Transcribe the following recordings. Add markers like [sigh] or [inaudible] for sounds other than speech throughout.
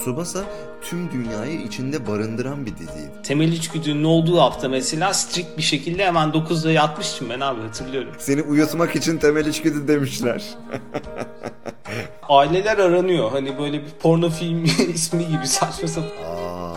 Tsubasa tüm dünyayı içinde barındıran bir diziydi. Temel içgüdünün olduğu hafta mesela strict bir şekilde hemen 9'da yatmıştım ben abi hatırlıyorum. Seni uyutmak için temel içgüdü demişler. [laughs] Aileler aranıyor. Hani böyle bir porno film [laughs] ismi gibi saçma sapan. Aa,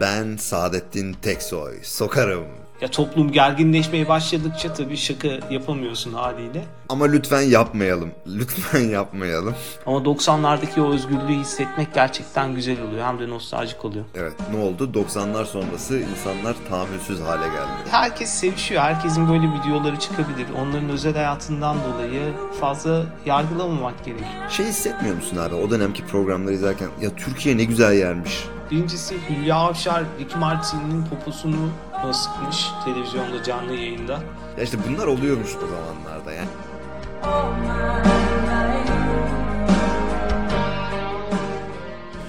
ben Saadettin Teksoy. Sokarım. Ya toplum gerginleşmeye başladıkça tabii şaka yapamıyorsun haliyle. Ama lütfen yapmayalım. Lütfen yapmayalım. Ama 90'lardaki o özgürlüğü hissetmek gerçekten güzel oluyor. Hem de nostaljik oluyor. Evet ne oldu? 90'lar sonrası insanlar tahammülsüz hale geldi. Herkes sevişiyor. Herkesin böyle videoları çıkabilir. Onların özel hayatından dolayı fazla yargılamamak gerek. Şey hissetmiyor musun abi o dönemki programları izlerken ya Türkiye ne güzel yermiş. Birincisi Hülya Avşar Ricky Martin'in poposunu sıkmış televizyonda canlı yayında. Ya işte bunlar oluyormuş o zamanlarda yani.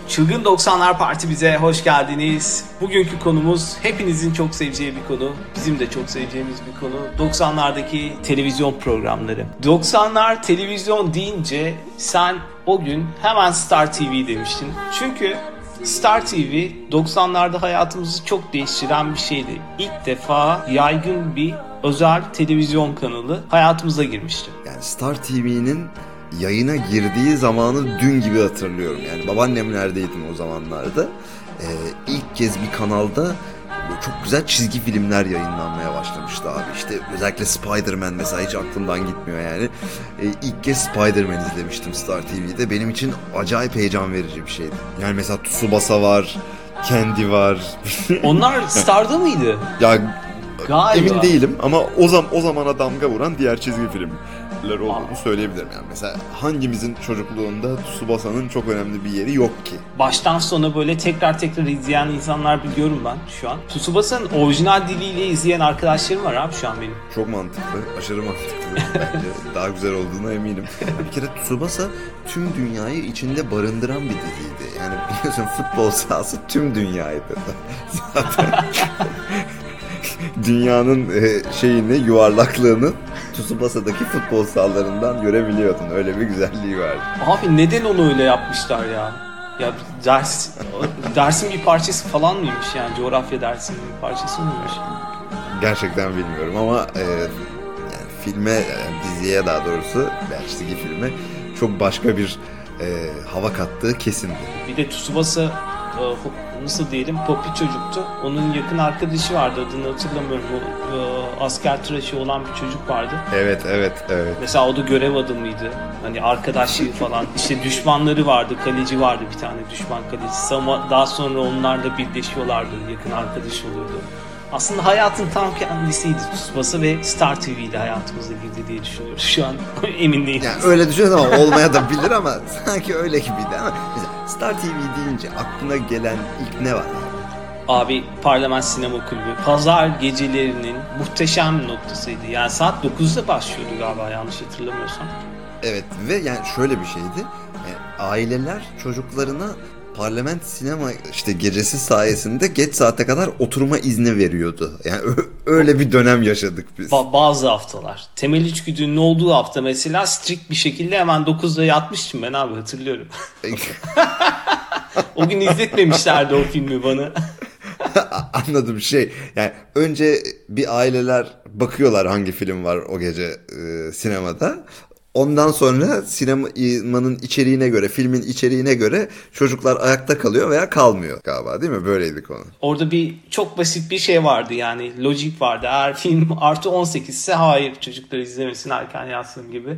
Çılgın 90'lar Parti bize hoş geldiniz. Bugünkü konumuz hepinizin çok seveceği bir konu. Bizim de çok seveceğimiz bir konu. 90'lardaki televizyon programları. 90'lar televizyon deyince sen o gün hemen Star TV demiştin. Çünkü Star TV 90'larda hayatımızı çok değiştiren bir şeydi. İlk defa yaygın bir özel televizyon kanalı hayatımıza girmişti. Yani Star TV'nin yayına girdiği zamanı dün gibi hatırlıyorum. Yani babaannemlerdeydim o zamanlarda. Ee, ilk kez bir kanalda çok güzel çizgi filmler yayınlanmaya başlamıştı abi. İşte özellikle Spider-Man mesela hiç aklımdan gitmiyor yani. Ee, ilk kez Spider-Man izlemiştim Star TV'de. Benim için acayip heyecan verici bir şeydi. Yani mesela Tsubasa var, Candy var. [laughs] Onlar Star'da mıydı? ya Galiba. emin değilim ama o zaman o zamana damga vuran diğer çizgi filmler olduğunu söyleyebilirim yani. Mesela hangimizin çocukluğunda Tsubasa'nın çok önemli bir yeri yok ki? Baştan sona böyle tekrar tekrar izleyen insanlar biliyorum ben şu an. Tsubasa'nın orijinal diliyle izleyen arkadaşlarım var abi şu an benim. Çok mantıklı, aşırı mantıklı bence. Daha güzel olduğuna eminim. Bir kere Tsubasa tüm dünyayı içinde barındıran bir diziydi. Yani biliyorsun futbol sahası tüm dünyaydı. [laughs] Zaten dünyanın e, şeyini, yuvarlaklığını Tsubasa'daki futbol sahalarından görebiliyordun. Öyle bir güzelliği vardı. Abi neden onu öyle yapmışlar ya? Ya ders, dersin bir parçası falan mıymış yani? Coğrafya dersinin bir parçası mıymış? Gerçekten bilmiyorum ama e, yani filme, yani diziye daha doğrusu, yani çizgi filme çok başka bir e, hava kattığı kesindi. Bir de Tsubasa e, nasıl diyelim popi çocuktu. Onun yakın arkadaşı vardı adını hatırlamıyorum. O, e, asker tıraşı olan bir çocuk vardı. Evet, evet, evet. Mesela o da görev adamıydı. Hani arkadaşlığı falan. İşte düşmanları vardı. Kaleci vardı bir tane düşman kalecisi. Ama daha sonra onlarla birleşiyorlardı. Yakın arkadaş oluyordu. Aslında hayatın tam kendisiydi Tsubasa ve Star TV ile hayatımıza girdi diye düşünüyorum. Şu an [laughs] emin değilim. Yani öyle düşünüyorum ama olmaya da bilir ama sanki öyle gibiydi ama mesela Star TV deyince aklına gelen ilk ne var? Abi Parlament Sinema Kulübü pazar gecelerinin muhteşem noktasıydı. Yani saat 9'da başlıyordu galiba yanlış hatırlamıyorsam. Evet ve yani şöyle bir şeydi. Yani aileler çocuklarına parlament sinema işte gecesi sayesinde geç saate kadar oturma izni veriyordu. Yani öyle bir dönem yaşadık biz. Ba- bazı haftalar. Temel içgüdünün olduğu hafta mesela strict bir şekilde hemen 9'da yatmıştım ben abi hatırlıyorum. [laughs] o gün izletmemişlerdi o filmi bana. [laughs] Anladım şey yani önce bir aileler bakıyorlar hangi film var o gece e, sinemada. Ondan sonra sinemanın içeriğine göre, filmin içeriğine göre çocuklar ayakta kalıyor veya kalmıyor galiba değil mi? Böyleydi konu. Orada bir çok basit bir şey vardı yani lojik vardı. Eğer film artı 18 ise hayır çocuklar izlemesin erken yatsın gibi.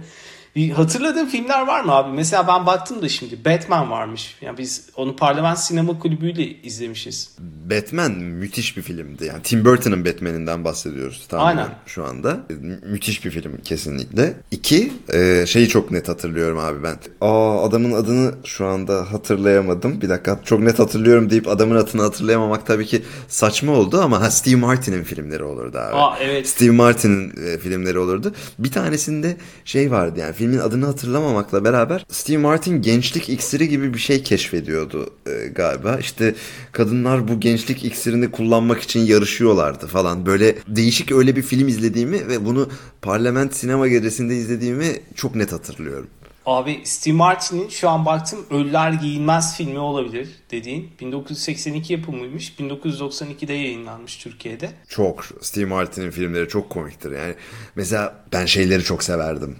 Bir hatırladığın filmler var mı abi? Mesela ben baktım da şimdi Batman varmış. Yani biz onu Parlament Sinema Kulübü'yle izlemişiz. Batman müthiş bir filmdi. Yani Tim Burton'ın Batman'inden bahsediyoruz tamamen Aynen. şu anda. Müthiş bir film kesinlikle. İki, e, şeyi çok net hatırlıyorum abi ben. Aa adamın adını şu anda hatırlayamadım. Bir dakika çok net hatırlıyorum deyip adamın adını hatırlayamamak tabii ki saçma oldu ama ha, Steve Martin'in filmleri olurdu abi. Aa evet. Steve Martin'in e, filmleri olurdu. Bir tanesinde şey vardı yani filmin adını hatırlamamakla beraber Steve Martin gençlik iksiri gibi bir şey keşfediyordu e, galiba. İşte kadınlar bu gençlik iksirini kullanmak için yarışıyorlardı falan. Böyle değişik öyle bir film izlediğimi ve bunu Parlament sinema gecesinde izlediğimi çok net hatırlıyorum. Abi Steve Martin'in şu an baktım Ölüler Giyinmez filmi olabilir dediğin. 1982 yapımıymış. 1992'de yayınlanmış Türkiye'de. Çok. Steve Martin'in filmleri çok komiktir. Yani mesela ben şeyleri çok severdim.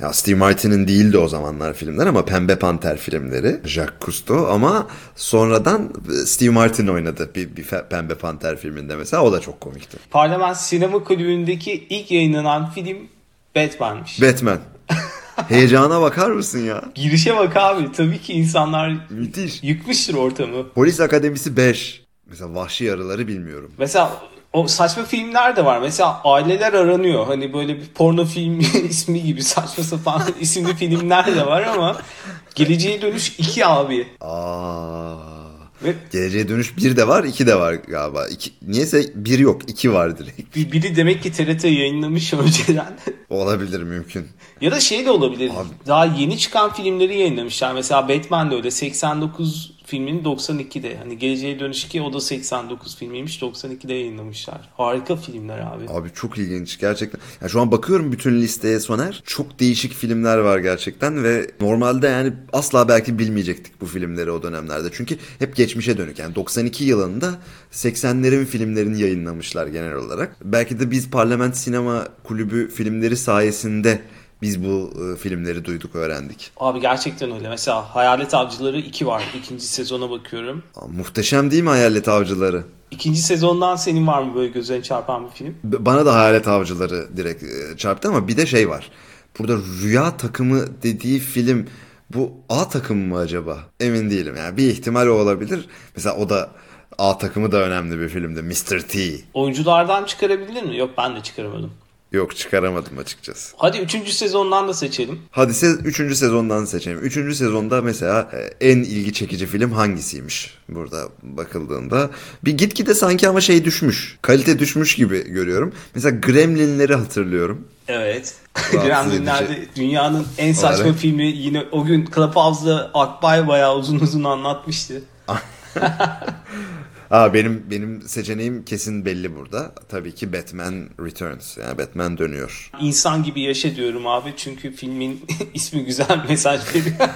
Ya Steve Martin'in değildi o zamanlar filmler ama Pembe Panter filmleri. Jacques Cousteau ama sonradan Steve Martin oynadı bir, bir Pembe Panter filminde mesela. O da çok komikti. Parlament Sinema Kulübü'ndeki ilk yayınlanan film Batman'miş. Batman. [laughs] Heyecana bakar mısın ya? Girişe bak abi. Tabii ki insanlar Müthiş. yıkmıştır ortamı. Polis Akademisi 5. Mesela Vahşi Yarıları bilmiyorum. Mesela o saçma filmler de var. Mesela Aileler Aranıyor. Hani böyle bir porno film [laughs] ismi gibi saçma sapan [laughs] isimli filmler de var ama Geleceğe Dönüş 2 abi. Aa. Ve Geleceğe Dönüş 1 de var 2 de var galiba. İki, niyeyse 1 yok 2 var direkt. bir- biri demek ki TRT yayınlamış [laughs] önceden. Olabilir mümkün. ya da şey de olabilir. Abi. Daha yeni çıkan filmleri yayınlamışlar. Mesela Batman de öyle. 89 filmini 92'de. Hani Geleceğe Dönüş 2 o da 89 filmiymiş. 92'de yayınlamışlar. Harika filmler abi. Abi çok ilginç gerçekten. Ya şu an bakıyorum bütün listeye Soner. Çok değişik filmler var gerçekten ve normalde yani asla belki bilmeyecektik bu filmleri o dönemlerde. Çünkü hep geçmişe dönük. Yani 92 yılında 80'lerin filmlerini yayınlamışlar genel olarak. Belki de biz Parlament Sinema Kulübü filmleri sayesinde biz bu e, filmleri duyduk, öğrendik. Abi gerçekten öyle. Mesela Hayalet Avcıları 2 var. İkinci sezona bakıyorum. Aa, muhteşem değil mi Hayalet Avcıları? İkinci sezondan senin var mı böyle gözüne çarpan bir film? Bana da Hayalet Avcıları direkt e, çarptı ama bir de şey var. Burada Rüya Takımı dediği film bu A takımı mı acaba? Emin değilim yani bir ihtimal o olabilir. Mesela o da A takımı da önemli bir filmdi. Mr. T. Oyunculardan çıkarabilir mi? Yok ben de çıkaramadım. Yok çıkaramadım açıkçası. Hadi üçüncü sezondan da seçelim. Hadi se 3. sezondan seçelim. 3. sezonda mesela e, en ilgi çekici film hangisiymiş burada bakıldığında. Bir gitgide sanki ama şey düşmüş. Kalite düşmüş gibi görüyorum. Mesela Gremlinleri hatırlıyorum. Evet. [laughs] Gremlinler'de dünyanın en saçma Olarak. filmi yine o gün Clubhouse'da Akbay bayağı uzun uzun anlatmıştı. [laughs] Aa benim benim seçeneğim kesin belli burada. Tabii ki Batman Returns. Yani Batman dönüyor. İnsan gibi yaşa diyorum abi çünkü filmin [laughs] ismi güzel mesaj veriyor. [laughs]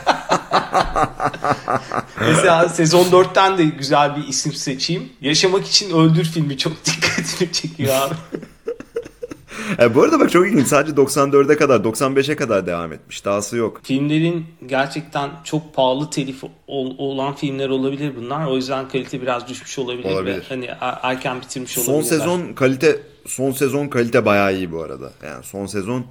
Mesela sezon 4'ten de güzel bir isim seçeyim. Yaşamak için öldür filmi çok dikkatimi çekiyor abi. [laughs] E, bu arada bak çok ilginç. Sadece 94'e kadar, 95'e kadar devam etmiş. Dahası yok. Filmlerin gerçekten çok pahalı telif ol- olan filmler olabilir bunlar. O yüzden kalite biraz düşmüş olabilir. Olabilir. Ve hani er- erken bitirmiş Son olabilirler. sezon kalite son sezon kalite bayağı iyi bu arada. Yani son sezon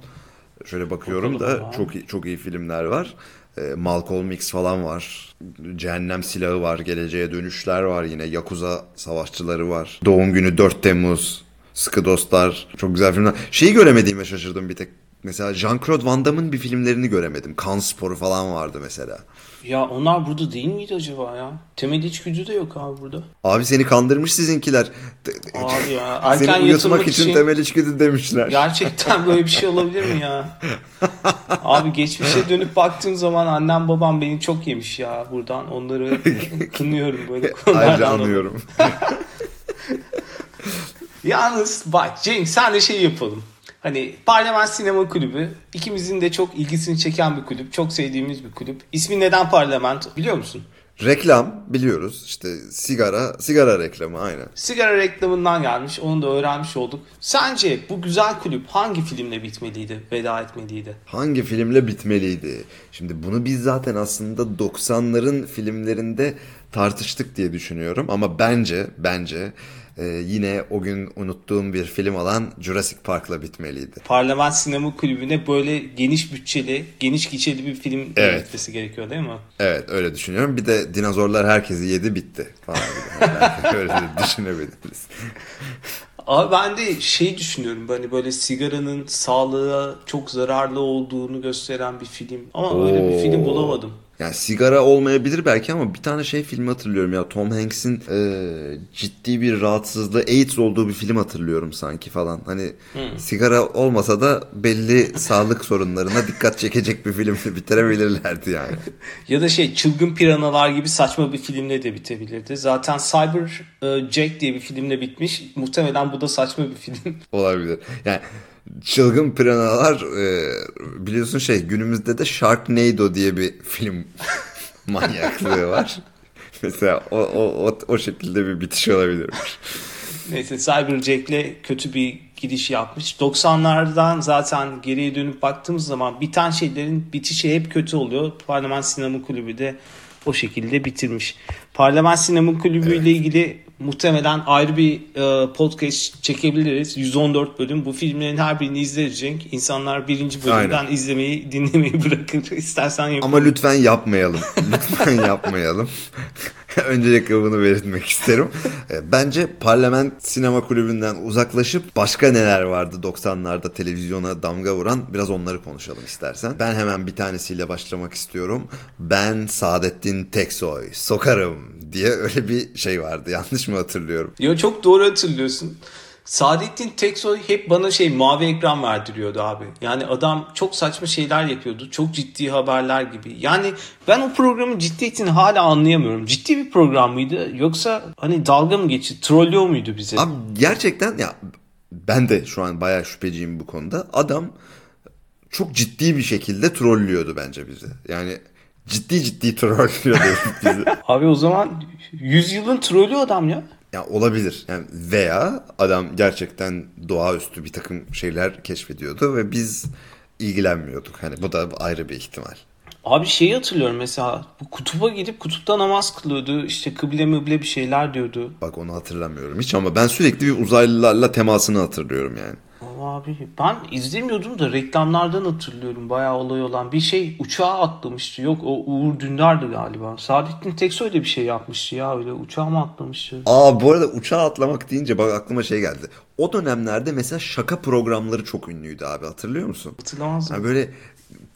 şöyle bakıyorum Bakalım da ya. çok iyi, çok iyi filmler var. E, Malcolm X falan var. Cehennem Silahı var. Geleceğe Dönüşler var yine. Yakuza Savaşçıları var. Doğum Günü 4 Temmuz. Sıkı Dostlar. Çok güzel filmler. Şeyi göremediğime şaşırdım bir tek. Mesela Jean-Claude Van Damme'ın bir filmlerini göremedim. Kan Sporu falan vardı mesela. Ya onlar burada değil miydi acaba ya? Temel içgüdü de yok abi burada. Abi seni kandırmış sizinkiler. Abi ya [laughs] Seni erken uyutmak yatırmak için, için, temel içgüdü demişler. gerçekten böyle bir şey olabilir mi ya? [laughs] Abi geçmişe dönüp baktığım zaman annem babam beni çok yemiş ya buradan. Onları [laughs] kınıyorum böyle Ayrıca konulardan. dolayı. anlıyorum. Yalnız bak Cenk sen de şey yapalım. Hani Parlament Sinema Kulübü ikimizin de çok ilgisini çeken bir kulüp. Çok sevdiğimiz bir kulüp. İsmi neden Parlament biliyor musun? Reklam biliyoruz. İşte sigara, sigara reklamı aynen. Sigara reklamından gelmiş. Onu da öğrenmiş olduk. Sence bu güzel kulüp hangi filmle bitmeliydi, veda etmeliydi? Hangi filmle bitmeliydi? Şimdi bunu biz zaten aslında 90'ların filmlerinde tartıştık diye düşünüyorum. Ama bence, bence e, yine o gün unuttuğum bir film olan Jurassic Park'la bitmeliydi. Parlament Sinema Kulübü'ne böyle geniş bütçeli, geniş gişeli bir film Evet. gitmesi gerekiyor değil mi? Evet öyle düşünüyorum. Bir de dinozorlar herkesi yedi bitti falan. [laughs] öyle düşünebiliriz. [laughs] Abi ben de şey düşünüyorum hani böyle sigaranın sağlığa çok zararlı olduğunu gösteren bir film. Ama öyle bir Oo. film bulamadım. Yani sigara olmayabilir belki ama bir tane şey filmi hatırlıyorum ya Tom Hanks'in e, ciddi bir rahatsızlığı AIDS olduğu bir film hatırlıyorum sanki falan. Hani sigara olmasa da belli sağlık sorunlarına dikkat çekecek bir filmle [laughs] bitirebilirlerdi yani. [laughs] Ya da şey çılgın piranalar gibi saçma bir filmle de bitebilirdi. Zaten Cyber e, Jack diye bir filmle bitmiş. Muhtemelen bu da saçma bir film. Olabilir. Yani çılgın piranalar e, biliyorsun şey günümüzde de Sharknado diye bir film [laughs] manyaklığı var. [laughs] Mesela o, o, o, o şekilde bir bitiş olabilirmiş. Neyse Cyber Jack'le kötü bir giriş yapmış. 90'lardan zaten geriye dönüp baktığımız zaman biten şeylerin bitişi hep kötü oluyor. Parlament Sinema Kulübü de o şekilde bitirmiş. Parlament Sinema Kulübü ile ilgili muhtemelen ayrı bir e, podcast çekebiliriz. 114 bölüm. Bu filmlerin her birini izleyecek. İnsanlar birinci bölümden Aynen. izlemeyi, dinlemeyi [laughs] bırakır. İstersen yapalım. Ama lütfen yapmayalım. [laughs] Lütfen yapmayalım. [laughs] Öncelikle bunu belirtmek isterim. E, Bence Parlament Sinema Kulübü'nden uzaklaşıp başka neler vardı 90'larda televizyona damga vuran biraz onları konuşalım istersen. Ben hemen bir tanesiyle başlamak istiyorum. Ben Saadettin Teksoy sokarım diye [laughs] öyle bir şey vardı. Yanlış mı hatırlıyorum? Yo çok doğru hatırlıyorsun. Saadettin Teksoy hep bana şey mavi ekran verdiriyordu abi. Yani adam çok saçma şeyler yapıyordu. Çok ciddi haberler gibi. Yani ben o programın ciddiyetini hala anlayamıyorum. Ciddi bir program mıydı yoksa hani dalga mı geçti? Trollüyor muydu bizi? Abi gerçekten ya ben de şu an bayağı şüpheciyim bu konuda. Adam çok ciddi bir şekilde trollüyordu bence bizi. Yani ciddi ciddi trollüyordu bizi. [laughs] Abi o zaman 100 yılın trollü adam ya. Ya olabilir. Yani veya adam gerçekten doğaüstü bir takım şeyler keşfediyordu ve biz ilgilenmiyorduk. Hani bu da ayrı bir ihtimal. Abi şeyi hatırlıyorum mesela bu kutuba gidip kutupta namaz kılıyordu. İşte kıble müble bir şeyler diyordu. Bak onu hatırlamıyorum hiç ama ben sürekli bir uzaylılarla temasını hatırlıyorum yani. Abi ben izlemiyordum da reklamlardan hatırlıyorum bayağı olay olan. Bir şey uçağa atlamıştı. Yok o Uğur Dündar'dı galiba. Saadettin Teksoy da bir şey yapmıştı ya öyle uçağa mı atlamıştı? Aa bu arada uçağa atlamak deyince bak aklıma şey geldi. O dönemlerde mesela şaka programları çok ünlüydü abi hatırlıyor musun? Hatırlamaz Yani böyle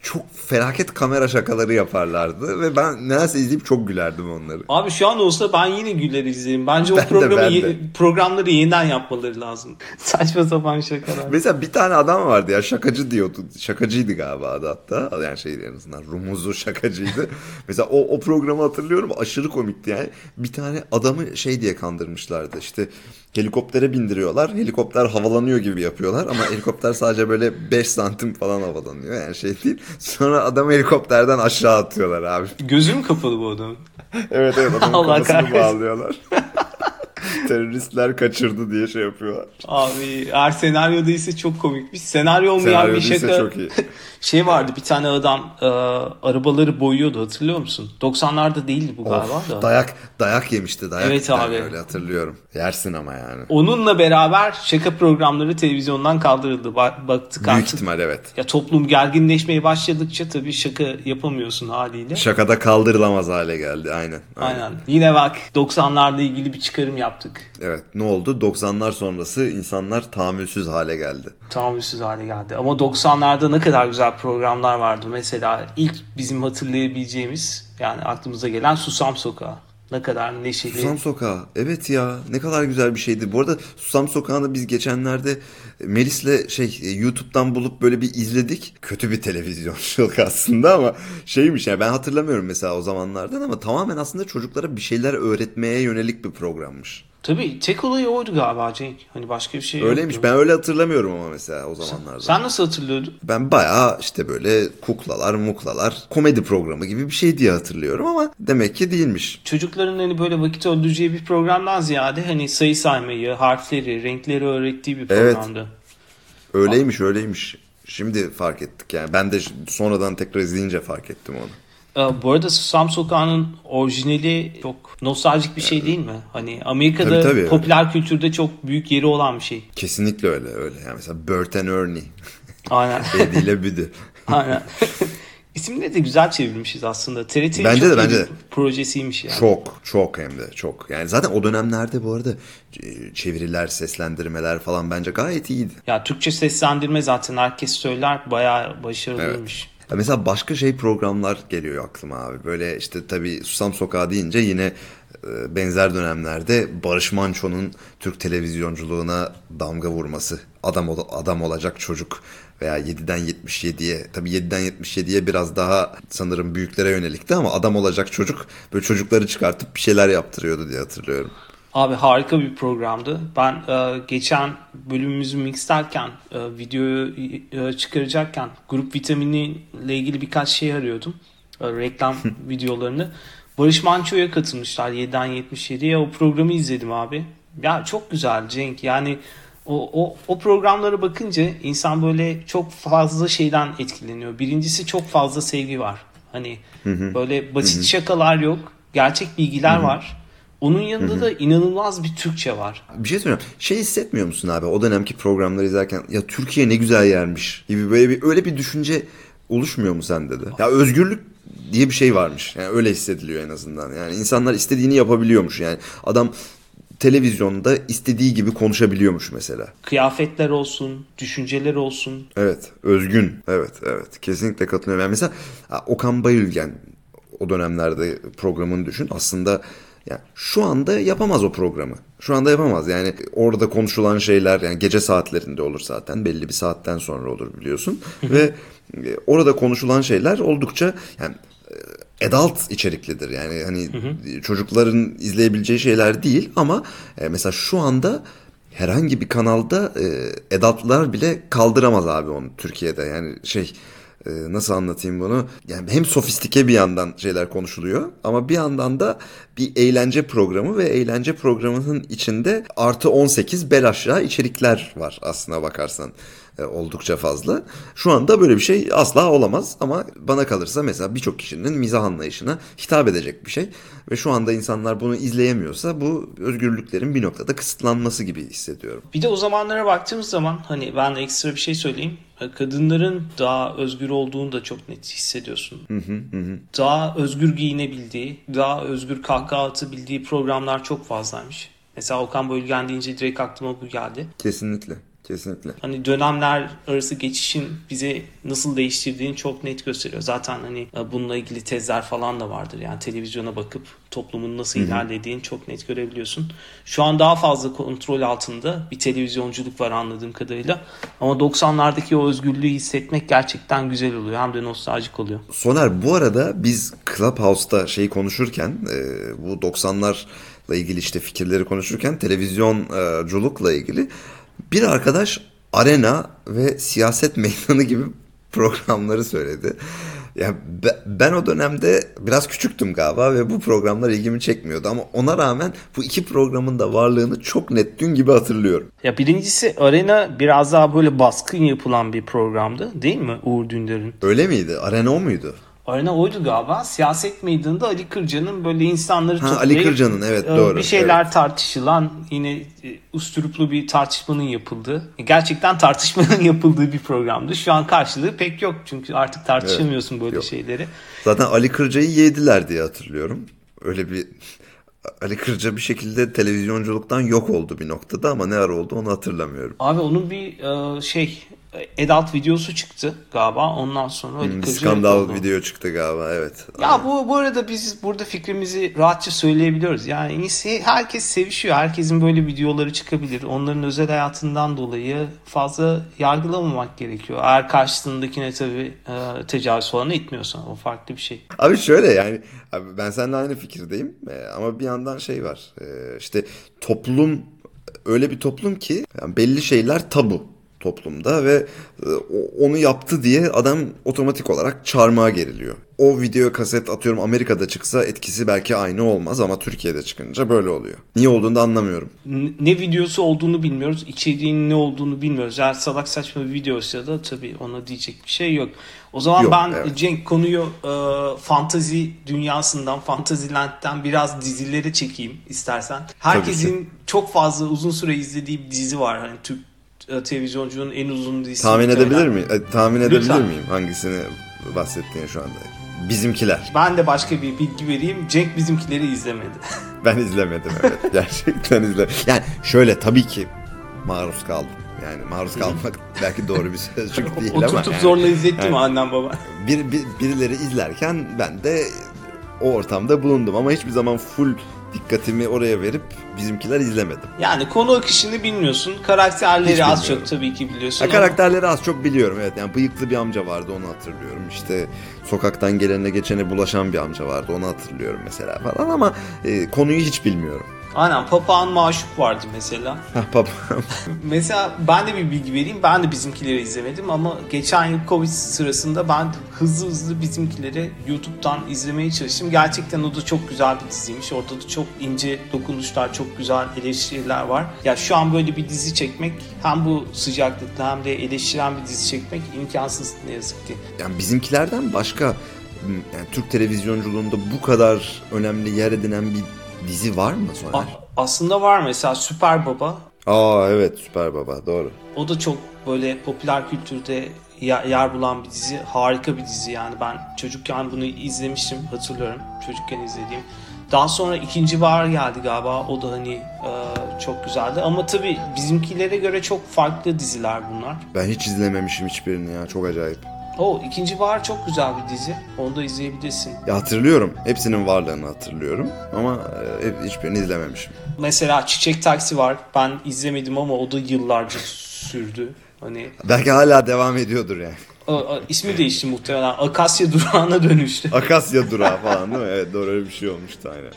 çok felaket kamera şakaları yaparlardı ve ben nedense izleyip çok gülerdim onları. Abi şu an olsa ben yine güler izlerim. Bence o Ben de, programı ye- de. programları yeniden yapmaları lazım. [laughs] Saçma sapan şakalar. Mesela bir tane adam vardı ya şakacı diyordu. Şakacıydı galiba adı hatta. Yani şey en azından rumuzu şakacıydı. [laughs] Mesela o, o programı hatırlıyorum aşırı komikti yani. Bir tane adamı şey diye kandırmışlardı işte helikoptere bindiriyorlar. Helikopter havalanıyor gibi yapıyorlar ama [laughs] helikopter sadece böyle 5 santim falan havalanıyor yani şey değil. Sonra adamı helikopterden aşağı atıyorlar abi. Gözüm kapalı bu adamın. [laughs] Evet evet adamın [laughs] Allah kafasını kahretsin. bağlıyorlar. Teröristler kaçırdı diye şey yapıyorlar. Abi her senaryoda ise çok komikmiş. Senaryo olmayan Senaryo bir değilse şaka. çok iyi. Şey vardı bir tane adam e, arabaları boyuyordu hatırlıyor musun? 90'larda değildi bu galiba Of, da. dayak dayak yemişti dayak. Evet abi. Öyle hatırlıyorum. Yersin ama yani. Onunla beraber şaka programları televizyondan kaldırıldı. Ba- Baktık Büyük artık. ihtimal evet. Ya toplum gerginleşmeye başladıkça tabii şaka yapamıyorsun haliyle. Şakada kaldırılamaz hale geldi aynen. Aynen. Yine bak 90'larla ilgili bir çıkarım yaptık. Evet ne oldu? 90'lar sonrası insanlar tahammülsüz hale geldi. Tahammülsüz hale geldi. Ama 90'larda ne kadar güzel programlar vardı. Mesela ilk bizim hatırlayabileceğimiz yani aklımıza gelen Susam Sokağı. Ne kadar neşeli. Susam Sokağı. Evet ya ne kadar güzel bir şeydi. Bu arada Susam Sokağı'nı biz geçenlerde Melis'le şey e, YouTube'dan bulup böyle bir izledik. Kötü bir televizyonculuk [laughs] aslında ama şeymiş yani ben hatırlamıyorum mesela o zamanlardan ama tamamen aslında çocuklara bir şeyler öğretmeye yönelik bir programmış. Tabii tek olayı oydu galiba Cenk. Hani başka bir şey Öyleymiş. yoktu. Ben öyle hatırlamıyorum ama mesela o zamanlarda. Sen nasıl hatırlıyordun? Ben bayağı işte böyle kuklalar muklalar komedi programı gibi bir şey diye hatırlıyorum ama demek ki değilmiş. Çocukların hani böyle vakit öldüreceği bir programdan ziyade hani sayı saymayı, harfleri, renkleri öğrettiği bir Evet. Öyleymiş öyleymiş. Şimdi fark ettik yani. Ben de sonradan tekrar izleyince fark ettim onu. Ee, Bu arada Susam Sokağı'nın orijinali çok nostaljik bir şey değil mi? Hani Amerika'da Tabii, tabii. popüler kültürde çok büyük yeri olan bir şey. Kesinlikle öyle öyle. Yani mesela Bert and Ernie. Aynen. [laughs] Eddie ile Büdü. Aynen. [laughs] İsimleri de güzel çevirmişiz aslında. TRT'nin Bence çok de, bence bir de. projesiymiş yani. Çok çok hem de çok. Yani zaten o dönemlerde bu arada e, çeviriler, seslendirmeler falan bence gayet iyiydi. Ya Türkçe seslendirme zaten herkes söyler bayağı başarılıymış. Ya mesela başka şey programlar geliyor aklıma abi. Böyle işte tabii Susam Sokağı deyince yine e, benzer dönemlerde Barış Manço'nun Türk televizyonculuğuna damga vurması. Adam adam olacak çocuk veya 7'den 77'ye tabii 7'den 77'ye biraz daha sanırım büyüklere yönelikti ama adam olacak çocuk böyle çocukları çıkartıp bir şeyler yaptırıyordu diye hatırlıyorum. Abi harika bir programdı. Ben e, geçen bölümümüzü mixlerken, e, videoyu e, çıkaracakken grup vitamini ile ilgili birkaç şey arıyordum. E, reklam [laughs] videolarını. Barış Manço'ya katılmışlar 7'den 77'ye. O programı izledim abi. Ya çok güzel Cenk. Yani o, o, o programlara bakınca insan böyle çok fazla şeyden etkileniyor. Birincisi çok fazla sevgi var. Hani böyle basit şakalar yok. Gerçek bilgiler var. Onun yanında da inanılmaz bir Türkçe var. Bir şey söyleyeyim. Şey hissetmiyor musun abi o dönemki programları izlerken ya Türkiye ne güzel yermiş gibi böyle bir öyle bir düşünce oluşmuyor mu sende de? Ya özgürlük diye bir şey varmış. Yani öyle hissediliyor en azından. Yani insanlar istediğini yapabiliyormuş yani. Adam televizyonda istediği gibi konuşabiliyormuş mesela. Kıyafetler olsun, düşünceler olsun. Evet, özgün. Evet, evet. Kesinlikle katılıyorum. Yani mesela Okan Bayülgen o dönemlerde programını düşün. Aslında yani şu anda yapamaz o programı. Şu anda yapamaz. Yani orada konuşulan şeyler yani gece saatlerinde olur zaten. Belli bir saatten sonra olur biliyorsun. Ve e, orada konuşulan şeyler oldukça yani e, adult içeriklidir. Yani hani çocukların izleyebileceği şeyler değil ama e, mesela şu anda herhangi bir kanalda e, adultlar bile kaldıramaz abi onu Türkiye'de. Yani şey e, nasıl anlatayım bunu? Yani hem sofistike bir yandan şeyler konuşuluyor ama bir yandan da bir eğlence programı ve eğlence programının içinde artı 18 bel aşağı içerikler var aslına bakarsan oldukça fazla. Şu anda böyle bir şey asla olamaz ama bana kalırsa mesela birçok kişinin mizah anlayışına hitap edecek bir şey ve şu anda insanlar bunu izleyemiyorsa bu özgürlüklerin bir noktada kısıtlanması gibi hissediyorum. Bir de o zamanlara baktığımız zaman hani ben ekstra bir şey söyleyeyim. Kadınların daha özgür olduğunu da çok net hissediyorsun. Daha özgür giyinebildiği, daha özgür kahkaha atabildiği programlar çok fazlaymış. Mesela Okan Bölgen deyince direkt aklıma bu geldi. Kesinlikle. Kesinlikle. Hani dönemler arası geçişin bize nasıl değiştirdiğini çok net gösteriyor. Zaten hani e, bununla ilgili tezler falan da vardır. Yani televizyona bakıp toplumun nasıl ilerlediğini çok net görebiliyorsun. Şu an daha fazla kontrol altında bir televizyonculuk var anladığım kadarıyla. Ama 90'lardaki o özgürlüğü hissetmek gerçekten güzel oluyor. Hem de nostaljik oluyor. Soner bu arada biz Clubhouse'da şeyi konuşurken e, bu 90'larla ilgili işte fikirleri konuşurken televizyonculukla ilgili bir arkadaş arena ve siyaset [laughs] meydanı gibi programları söyledi. Ya ben o dönemde biraz küçüktüm galiba ve bu programlar ilgimi çekmiyordu ama ona rağmen bu iki programın da varlığını çok net dün gibi hatırlıyorum. Ya birincisi Arena biraz daha böyle baskın yapılan bir programdı değil mi Uğur Dündar'ın? Öyle miydi? Arena o muydu? Arena oydu galiba. Siyaset meydanında Ali Kırca'nın böyle insanları ha, Ali Kırca'nın evet doğru. Bir şeyler evet. tartışılan yine usturuplu bir tartışmanın yapıldığı gerçekten tartışmanın [laughs] yapıldığı bir programdı. Şu an karşılığı pek yok çünkü artık tartışamıyorsun evet, böyle yok. şeyleri. Zaten Ali Kırca'yı yediler diye hatırlıyorum. Öyle bir Ali Kırca bir şekilde televizyonculuktan yok oldu bir noktada ama ne ara oldu onu hatırlamıyorum. Abi onun bir şey adult videosu çıktı galiba. Ondan sonra Hmm, skandal oldu. video çıktı galiba evet. Ya bu bu arada biz burada fikrimizi rahatça söyleyebiliyoruz. Yani herkes sevişiyor. Herkesin böyle videoları çıkabilir. Onların özel hayatından dolayı fazla yargılamamak gerekiyor. Eğer karşısındakine tabii e, tecavüz falan etmiyorsan o farklı bir şey. Abi şöyle yani abi ben seninle aynı fikirdeyim Ee, ama bir yandan şey var Ee, işte toplum öyle bir toplum ki yani belli şeyler tabu toplumda ve e, onu yaptı diye adam otomatik olarak çarmıha geriliyor. O video kaset atıyorum Amerika'da çıksa etkisi belki aynı olmaz ama Türkiye'de çıkınca böyle oluyor. Niye olduğunu da anlamıyorum. Ne videosu olduğunu bilmiyoruz. içeriğinin ne olduğunu bilmiyoruz. Eğer salak saçma bir videoysa da tabii ona diyecek bir şey yok. O zaman Yok, ben evet. Cenk konuyu e, fantazi dünyasından, Fantasyland'den biraz dizilere çekeyim istersen. Herkesin çok fazla uzun süre izlediği bir dizi var. Hani Türk televizyoncunun en uzun dizisi. Tahmin edebilir miyim? E, tahmin edebilir Lütfen. miyim hangisini bahsettiğini şu anda? Bizimkiler. Ben de başka bir bilgi vereyim. Cenk bizimkileri izlemedi. [laughs] Ben izlemedim evet. [laughs] Gerçekten izlemedim. Yani şöyle tabii ki maruz kaldım. Yani maruz kalmak [laughs] belki doğru bir sözcük değil ama. Oturtup yani, zorla izletti mi yani- annem baba? bir, bir- birileri izlerken ben de o ortamda bulundum ama hiçbir zaman full dikkatimi oraya verip bizimkiler izlemedim. Yani konu akışını bilmiyorsun. Karakterleri Hiç az bilmiyorum. çok tabii ki biliyorsun. Ha, ama- karakterleri az çok biliyorum evet. Yani bıyıklı bir amca vardı onu hatırlıyorum. İşte sokaktan gelene geçene bulaşan bir amca vardı onu hatırlıyorum mesela falan ama e, konuyu hiç bilmiyorum. Aynen Papağan Maşuk vardı mesela. Baba. [laughs] Mesela ben de bir bilgi vereyim. Ben de bizimkileri izlemedim ama geçen yıl Covid sırasında ben hızlı hızlı bizimkileri YouTube'dan izlemeye çalıştım. Gerçekten o da çok güzel bir diziymiş. Orada da çok ince dokunuşlar, çok güzel eleştiriler var. Ya şu an böyle bir dizi çekmek hem bu sıcaklıkta hem de eleştiren bir dizi çekmek imkansız ne yazık ki. yani bizimkilerden başka yani Türk televizyonculuğunda bu kadar önemli yer edinen bir dizi var mı A- Soner? aslında var mesela Süper Baba. Aa evet Süper Baba doğru. O da çok böyle popüler kültürde yer bulan bir dizi. Harika bir dizi yani. Ben çocukken bunu izlemiştim hatırlıyorum. Çocukken izlediğim. Daha sonra ikinci bahar geldi galiba. O da hani e, çok güzeldi. Ama tabii bizimkilere göre çok farklı diziler bunlar. Ben hiç izlememişim hiçbirini ya çok acayip. O ikinci bahar çok güzel bir dizi. Onu da izleyebilirsin. Ya hatırlıyorum. Hepsinin varlığını hatırlıyorum ama e, hiçbirini izlememişim. Mesela Çiçek Taksi var. Ben izlemedim ama o da yıllarca sürdü. Hani Belki hala devam ediyordur yani. o, o- ismi değişti muhtemelen. Akasya durağına dönüştü. Akasya durağı falan değil mi? Evet doğru öyle bir şey olmuştu aynen.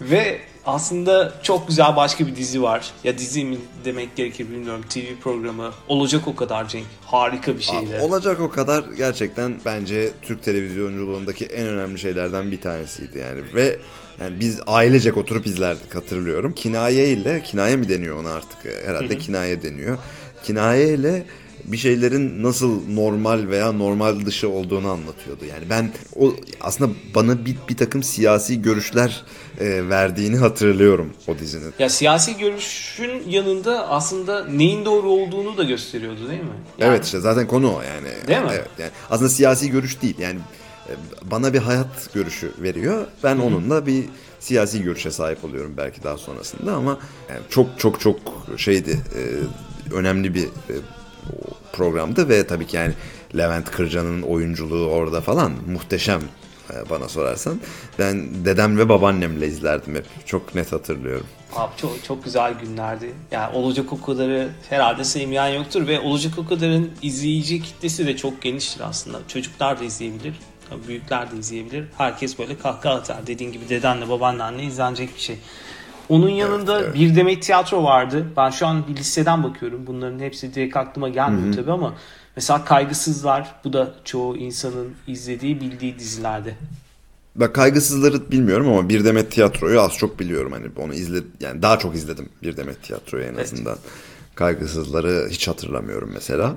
Ve aslında çok güzel başka bir dizi var. Ya dizi mi demek gerekir bilmiyorum. TV programı. Olacak o kadar Cenk. Harika bir şeydi. Olacak o kadar gerçekten bence Türk televizyonculuğundaki en önemli şeylerden bir tanesiydi yani ve yani biz ailecek oturup izlerdik hatırlıyorum. Kinaye ile kinaye mi deniyor ona artık herhalde kinaye deniyor. Kinaye ile bir şeylerin nasıl normal veya normal dışı olduğunu anlatıyordu. Yani ben o aslında bana bir, bir takım siyasi görüşler e, verdiğini hatırlıyorum o dizinin. Ya siyasi görüşün yanında aslında neyin doğru olduğunu da gösteriyordu değil mi? Yani- Evet işte zaten konu o yani. Değil mi? Evet yani aslında siyasi görüş değil yani e, bana bir hayat görüşü veriyor. Ben onunla bir siyasi görüşe sahip oluyorum belki daha sonrasında ama yani çok çok çok şeydi e, önemli bir e, programdı ve tabii ki yani Levent Kırca'nın oyunculuğu orada falan muhteşem e, bana sorarsan. Ben dedem ve babaannemle izlerdim hep. Çok net hatırlıyorum. Abi çok çok güzel günlerdi. Yani olacak o kadarı herhalde sevmeyen yoktur ve olacak o kadarın izleyici kitlesi de çok geniştir aslında. Çocuklar da izleyebilir. Büyükler de izleyebilir. Herkes böyle kahkaha atar. Dediğin gibi dedenle babaannenle izlenecek bir şey. Onun yanında evet. bir demet tiyatro vardı. Ben şu an bir listeden bakıyorum. Bunların hepsi direkt aklıma gelmiyor tabii ama mesela Kaygısızlar bu da çoğu insanın izlediği bildiği dizilerde. Ben kaygısızları bilmiyorum ama Bir Demet Tiyatro'yu az çok biliyorum. Hani onu izle yani daha çok izledim Bir Demet Tiyatro'yu en Evet. azından. Kaygısızları hiç hatırlamıyorum mesela.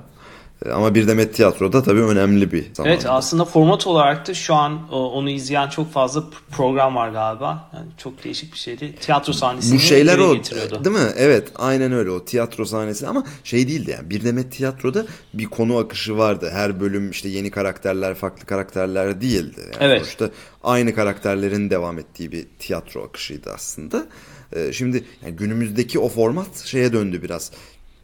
E, Ama Bir Demet Tiyatro'da tabii önemli bir zaman. Evet aslında format olarak da şu an o, onu izleyen çok fazla program var galiba. Yani çok değişik bir şeydi. Tiyatro sahnesini Bu şeyler o getiriyordu. değil mi? Evet aynen öyle o tiyatro sahnesi ama şey değildi yani Bir Demet Tiyatro'da bir konu akışı vardı. Her bölüm işte yeni karakterler farklı karakterler değildi. Yani Evet. Sonuçta aynı karakterlerin devam ettiği bir tiyatro akışıydı aslında. Ee, şimdi yani günümüzdeki o format şeye döndü biraz.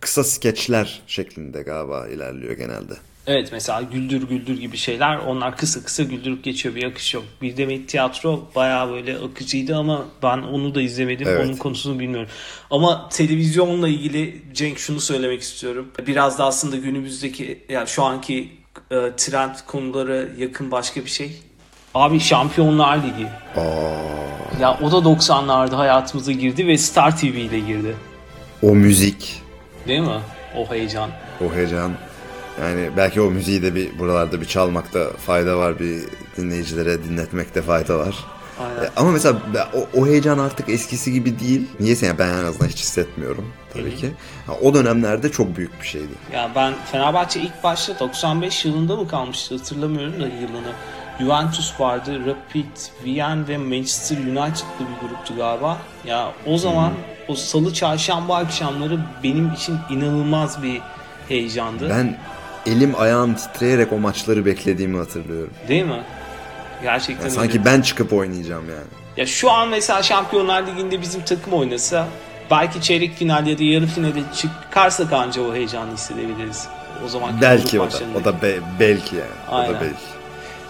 Kısa skeçler şeklinde galiba ilerliyor genelde. Evet mesela güldür güldür gibi şeyler onlar kısa kısa güldürüp geçiyor bir akış yok. Bir demet tiyatro bayağı böyle akıcıydı ama ben onu da izlemedim. Evet. Onun konusunu bilmiyorum. Ama televizyonla ilgili Cenk şunu söylemek istiyorum. Biraz da aslında günümüzdeki yani şu anki e, trend konulara yakın başka bir şey. Abi Şampiyonlar Ligi. Ya o da 90'larda hayatımıza girdi ve Star TV ile girdi. O müzik, Değil mi? O heyecan. o heyecan. Yani belki o müziği de bir buralarda bir çalmakta fayda var. Bir dinleyicilere dinletmekte fayda var. Aynen. E, Ama mesela o, o heyecan artık eskisi gibi değil. Niyeyse yani ben en azından hiç hissetmiyorum tabii ki. Ha, o dönemlerde çok büyük bir şeydi. Ya ben Fenerbahçe ilk başta 95 yılında mı kalmıştı hatırlamıyorum da yılını. Juventus vardı, Rapid, Wien ve Manchester United'lı bir gruptu galiba. Ya o zaman o salı çarşamba akşamları benim için inanılmaz bir heyecandı. Ben elim ayağım titreyerek o maçları beklediğimi hatırlıyorum. Değil mi? Gerçekten öyle. sanki ben çıkıp oynayacağım yani. Ya şu an mesela Şampiyonlar Ligi'nde bizim takım oynasa belki çeyrek final ya da yarı finale çıkarsak anca o heyecanı hissedebiliriz. O zaman belki o da, o da be, belki yani. Aynen. O da belki.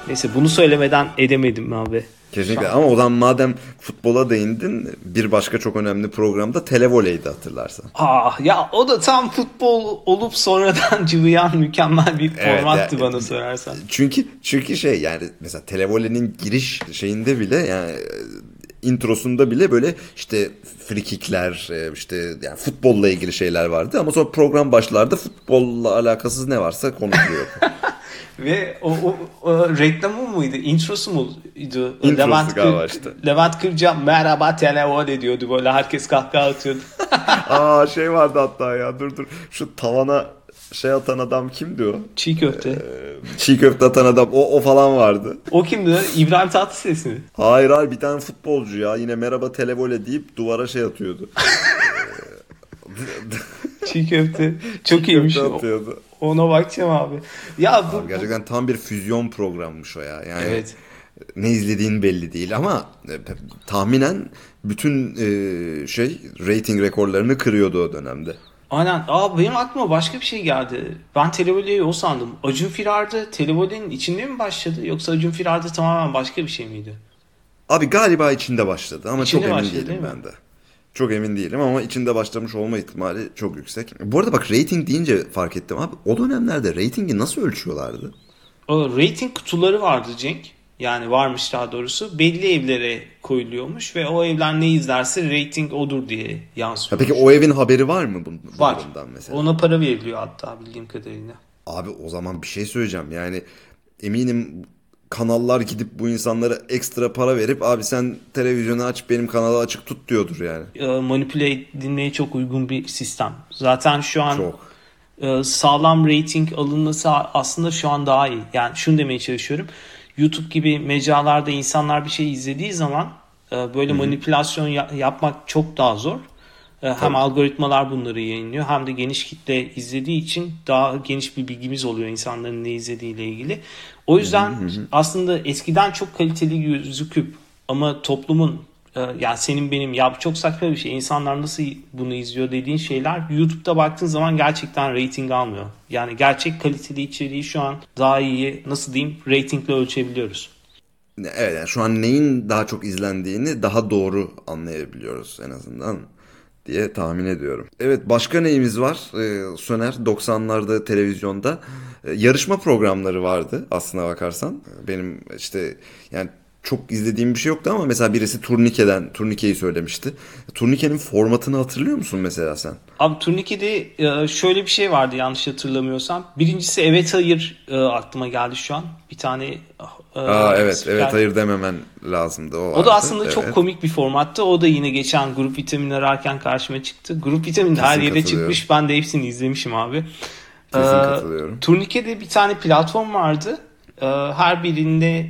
Neyse bunu söylemeden edemedim abi. Kesinlikle ama o zaman madem futbola değindin bir başka çok önemli programda televoleydi hatırlarsan. Ah ya o da tam futbol olup sonradan [laughs] cıvıyan mükemmel bir formattı Evet, bana sorarsan. Çünkü çünkü şey yani mesela televolenin giriş şeyinde bile yani introsunda bile böyle işte frikikler işte yani futbolla ilgili şeyler vardı ama sonra program başlarda futbolla alakasız ne varsa konuşuluyor. [laughs] Ve o, o, o reklamı mıydı? Introsu muydu? Introsu Levent, galiba Kır- işte. Levent Kırca merhaba televole diyordu böyle herkes kahkaha atıyordu. [laughs] Aa şey vardı hatta ya dur dur şu tavana şey atan adam kimdi o? Çiğ köfte. Ee, Çiğ köfte atan adam o, o falan vardı. O kimdi? İbrahim Tatlıses mi? Hayır hayır bir tane futbolcu ya yine merhaba televole deyip duvara şey atıyordu. [laughs] Çiğ köfte. Çok iyiymiş. Köfte O- atıyordu. Ona bakacağım abi. Ya bu, Abi gerçekten tam bir füzyon programmış o ya. Yani Evet. ne izlediğin belli değil ama e, tahminen bütün e, şey rating rekorlarını kırıyordu o dönemde. Aynen. Aa benim aklıma başka bir şey geldi. Ben televoleyi o sandım. Acun Firar'da televolenin içinde mi başladı yoksa Acun Firar'da tamamen başka bir şey miydi? Abi galiba içinde başladı ama İçinde çok emin başladı, değilim değil mi? ben de. Çok emin değilim ama içinde başlamış olma ihtimali çok yüksek. Bu arada bak rating deyince fark ettim abi. O dönemlerde ratingi nasıl ölçüyorlardı? O rating kutuları vardı Cenk. Yani varmış daha doğrusu. Belli evlere koyuluyormuş ve o evler ne izlerse rating odur diye Ya yansıyor. peki o evin haberi var mı bu, bu Var. durumdan mesela? Ona para veriliyor hatta bildiğim kadarıyla. Abi o zaman bir şey söyleyeceğim. Yani eminim kanallar gidip bu insanlara ekstra para verip abi sen televizyonu aç benim kanalı açık tut diyordur yani. Ee, manipüle edilmeye çok uygun bir sistem. Zaten şu an Çok. e, sağlam rating alınması aslında şu an daha iyi. Yani şunu demeye çalışıyorum. YouTube gibi mecralarda insanlar bir şey izlediği zaman e, böyle manipülasyon ya- yapmak çok daha zor. E, Hem algoritmalar bunları yayınlıyor hem de geniş kitle izlediği için daha geniş bir bilgimiz oluyor insanların ne izlediğiyle ilgili. O yüzden aslında eskiden çok kaliteli gözüküp ama toplumun e, yani senin benim ya bu çok saçma bir şey insanlar nasıl bunu izliyor dediğin şeyler YouTube'da baktığın zaman gerçekten rating almıyor. Yani gerçek kaliteli içeriği şu an daha iyi nasıl diyeyim ratingle ölçebiliyoruz. Evet yani şu an neyin daha çok izlendiğini daha doğru anlayabiliyoruz en azından diye tahmin ediyorum. Evet başka neyimiz var? Ee, Söner 90'larda televizyonda e, yarışma programları vardı aslına bakarsan. Benim işte yani çok izlediğim bir şey yoktu ama mesela birisi turnikeden turnikeyi söylemişti. Turnikenin formatını hatırlıyor musun mesela sen? Abi turnike'de e, şöyle bir şey vardı yanlış hatırlamıyorsam. Birincisi evet hayır e, aklıma geldi şu an. Bir tane e, Aa evet spiker- evet hayır dememen lazımdı o. O vardı. da aslında çok Evet. komik bir formattı. O da yine geçen grup vitamin ararken karşıma çıktı. Grup vitamin her yere çıkmış. Ben de hepsini izlemişim abi. Kesin Ee, katılıyorum. Turnike'de bir tane platform vardı. Ee, her birinde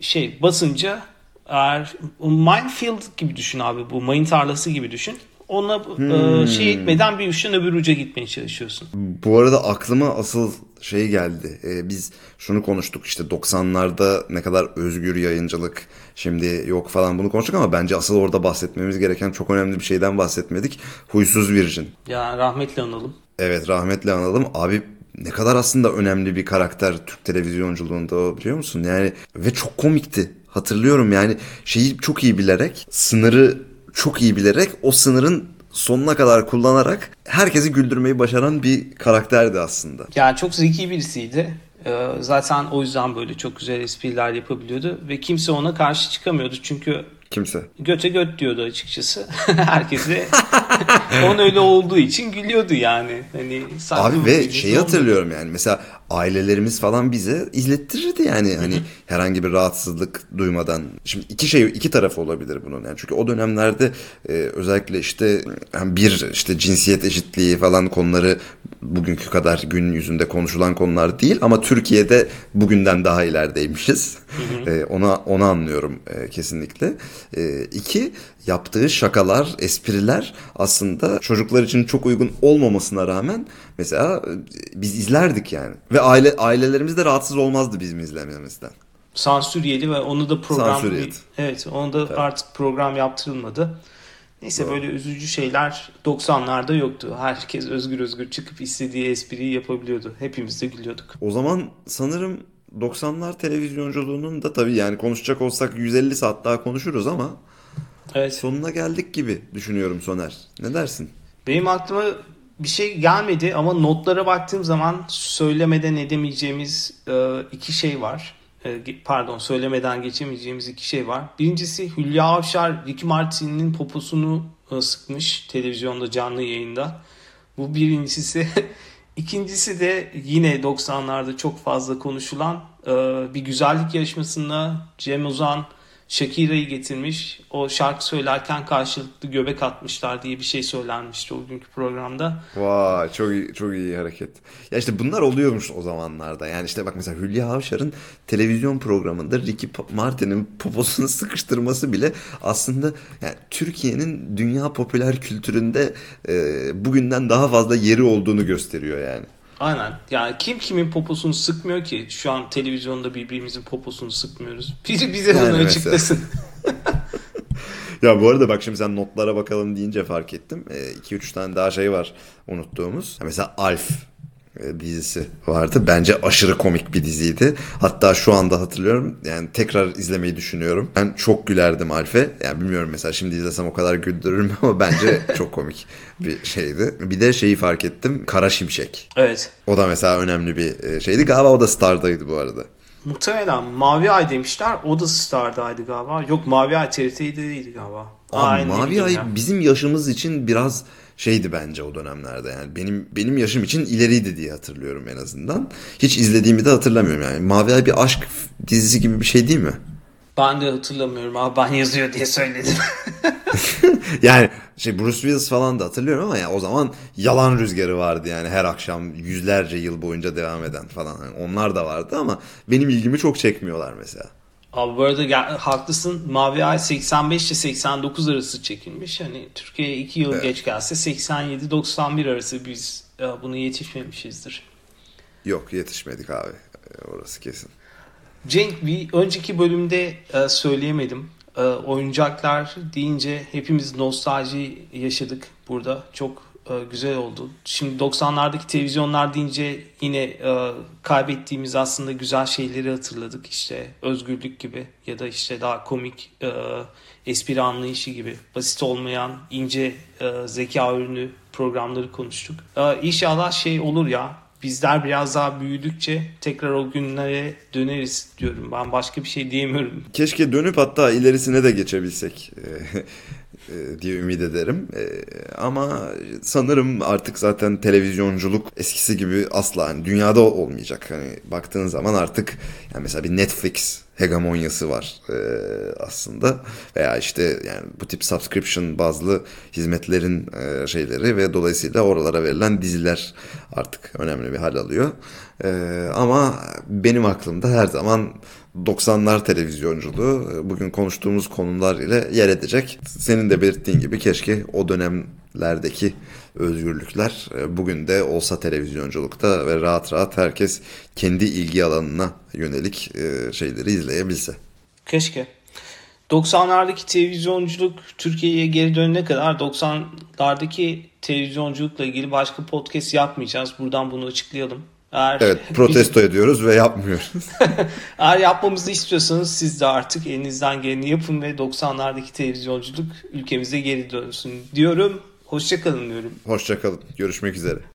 şey basınca eğer minefield gibi düşün abi bu mayın tarlası gibi düşün. Ona Hmm. e, şey etmeden bir uçtan öbür uca gitmeye çalışıyorsun. Bu arada aklıma asıl şey geldi. Ee, biz şunu konuştuk işte 90'larda ne kadar özgür yayıncılık şimdi yok falan bunu konuştuk ama bence asıl orada bahsetmemiz gereken çok önemli bir şeyden bahsetmedik. Huysuz Virgin. Ya rahmetle analım. Evet rahmetli analım. Abi ne kadar aslında önemli bir karakter Türk televizyonculuğunda biliyor musun? Yani ve çok komikti. Hatırlıyorum yani şeyi çok iyi bilerek, sınırı çok iyi bilerek o sınırın sonuna kadar kullanarak herkesi güldürmeyi başaran bir karakterdi aslında. Yani çok zeki birisiydi. Ee, zaten o yüzden böyle çok güzel espriler yapabiliyordu ve kimse ona karşı çıkamıyordu çünkü Kimse. göte göt diyordu açıkçası. [laughs] Herkese [laughs] onun öyle olduğu için gülüyordu yani. Hani Abi ve şeyi hatırlıyorum yani mesela ailelerimiz falan bize izlettirirdi yani hani herhangi bir rahatsızlık duymadan. Şimdi iki şey iki tarafı olabilir bunun yani çünkü o dönemlerde e, özellikle işte yani bir işte cinsiyet eşitliği falan konuları bugünkü kadar gün yüzünde konuşulan konular değil ama Türkiye'de bugünden daha ilerideymişiz. E, ona onu anlıyorum e, kesinlikle. E, iki yaptığı şakalar, espriler aslında çocuklar için çok uygun olmamasına rağmen mesela e, biz izlerdik yani. Ve aile ailelerimiz de rahatsız olmazdı bizim izlememizden. Sansür yedi ve onu da program Sansür yedi. evet onu da artık program yaptırılmadı. Neyse Doğru. böyle üzücü şeyler 90'larda yoktu. Herkes özgür özgür çıkıp istediği espriyi yapabiliyordu. Hepimiz de gülüyorduk. O zaman sanırım 90'lar televizyonculuğunun da tabii yani konuşacak olsak 150 saat daha konuşuruz ama Evet. sonuna geldik gibi düşünüyorum Soner. Ne dersin? Benim aklıma bir şey gelmedi ama notlara baktığım zaman söylemeden edemeyeceğimiz e, iki şey var. E, pardon söylemeden geçemeyeceğimiz iki şey var. Birincisi Hülya Avşar Ricky Martin'in poposunu e, sıkmış televizyonda canlı yayında. Bu birincisi. [laughs] İkincisi de yine 90'larda çok fazla konuşulan bir güzellik yarışmasında Cem Uzan Shakira'yı getirmiş. O şarkı söylerken karşılıklı göbek atmışlar diye bir şey söylenmişti o günkü programda. Vay çok iyi, çok iyi hareket. Ya işte bunlar oluyormuş o zamanlarda. Yani işte bak mesela Hülya Avşar'ın televizyon programında Ricky Martin'in poposunu [laughs] sıkıştırması bile aslında yani Türkiye'nin dünya popüler kültüründe e, bugünden daha fazla yeri olduğunu gösteriyor yani. Aynen. Yani kim kimin poposunu sıkmıyor ki? Şu an televizyonda birbirimizin poposunu sıkmıyoruz. [laughs] Biri bize Yani bunu mesela. açıklasın. [laughs] [laughs] Ya bu arada bak şimdi sen notlara bakalım deyince fark ettim. 2-3 tane daha şey var unuttuğumuz. Mesela Alf e, dizisi vardı. Bence aşırı komik bir diziydi. Hatta şu anda hatırlıyorum. Yani tekrar izlemeyi düşünüyorum. Ben çok gülerdim Alf'e. Yani bilmiyorum mesela şimdi izlesem o kadar güldürür mü [laughs] ama bence çok komik bir şeydi. Bir de şeyi fark ettim. Kara Şimşek. evet. O da mesela önemli bir e, şeydi. Galiba o da Star'daydı bu arada. Muhtemelen Mavi Ay demişler. O da Star'daydı galiba. Yok Mavi Ay TRT'de değildi galiba. Abi ne Mavi Ay ya. bizim yaşımız için biraz şeydi bence o dönemlerde yani benim benim yaşım için ileriydi diye hatırlıyorum en azından. Hiç izlediğimi de hatırlamıyorum yani. Mavi Ay bir aşk dizisi gibi bir şey değil mi? Ben de hatırlamıyorum abi ben yazıyor diye söyledim. [laughs] Yani şey Bruce Willis falan da hatırlıyorum ama ya o zaman yalan rüzgarı vardı yani her akşam yüzlerce yıl boyunca devam eden falan. Yani onlar da vardı ama benim ilgimi çok çekmiyorlar mesela. Abi bu arada haklısın. Mavi Ay 85 ile 89 arası çekilmiş. Hani Türkiye'ye 2 yıl geç gelse 87-91 arası biz e, bunu yetişmemişizdir. Yok yetişmedik abi E, orası kesin. Cenk bir önceki bölümde e, söyleyemedim. E, oyuncaklar deyince hepimiz nostalji yaşadık burada. Çok güzel oldu. Şimdi 90'lardaki televizyonlar deyince yine e, kaybettiğimiz aslında güzel şeyleri hatırladık. İşte özgürlük gibi ya da işte daha komik e, espri anlayışı gibi. Basit olmayan ince e, zeka ürünü programları konuştuk. E, inşallah şey olur ya bizler biraz daha büyüdükçe tekrar o günlere döneriz diyorum. Ben başka bir şey diyemiyorum. Keşke dönüp hatta ilerisine de geçebilsek e, [laughs] e, diye ümit ederim. E, Ama sanırım artık zaten televizyonculuk eskisi gibi asla hani dünyada olmayacak. Hani baktığın zaman artık yani mesela bir Netflix hegemonyası var e, aslında veya işte yani bu tip subscription bazlı hizmetlerin e, şeyleri ve dolayısıyla oralara verilen diziler artık önemli bir hal alıyor. E, ama benim aklımda her zaman 90'lar televizyonculuğu bugün konuştuğumuz konular ile yer edecek. Senin de belirttiğin gibi keşke o dönemlerdeki özgürlükler e, bugün de olsa televizyonculukta ve rahat rahat herkes kendi ilgi alanına yönelik e, şeyleri izleyebilse. Keşke. 90'lardaki televizyonculuk Türkiye'ye geri dönene kadar 90'lardaki televizyonculukla ilgili başka podcast yapmayacağız. Buradan bunu açıklayalım. Eğer Evet protesto ediyoruz ve yapmıyoruz. [laughs] Eğer yapmamızı istiyorsanız siz de artık elinizden geleni yapın ve 90'lardaki televizyonculuk ülkemize geri dönsün diyorum. Hoşçakalın diyorum. Hoşçakalın. Görüşmek üzere.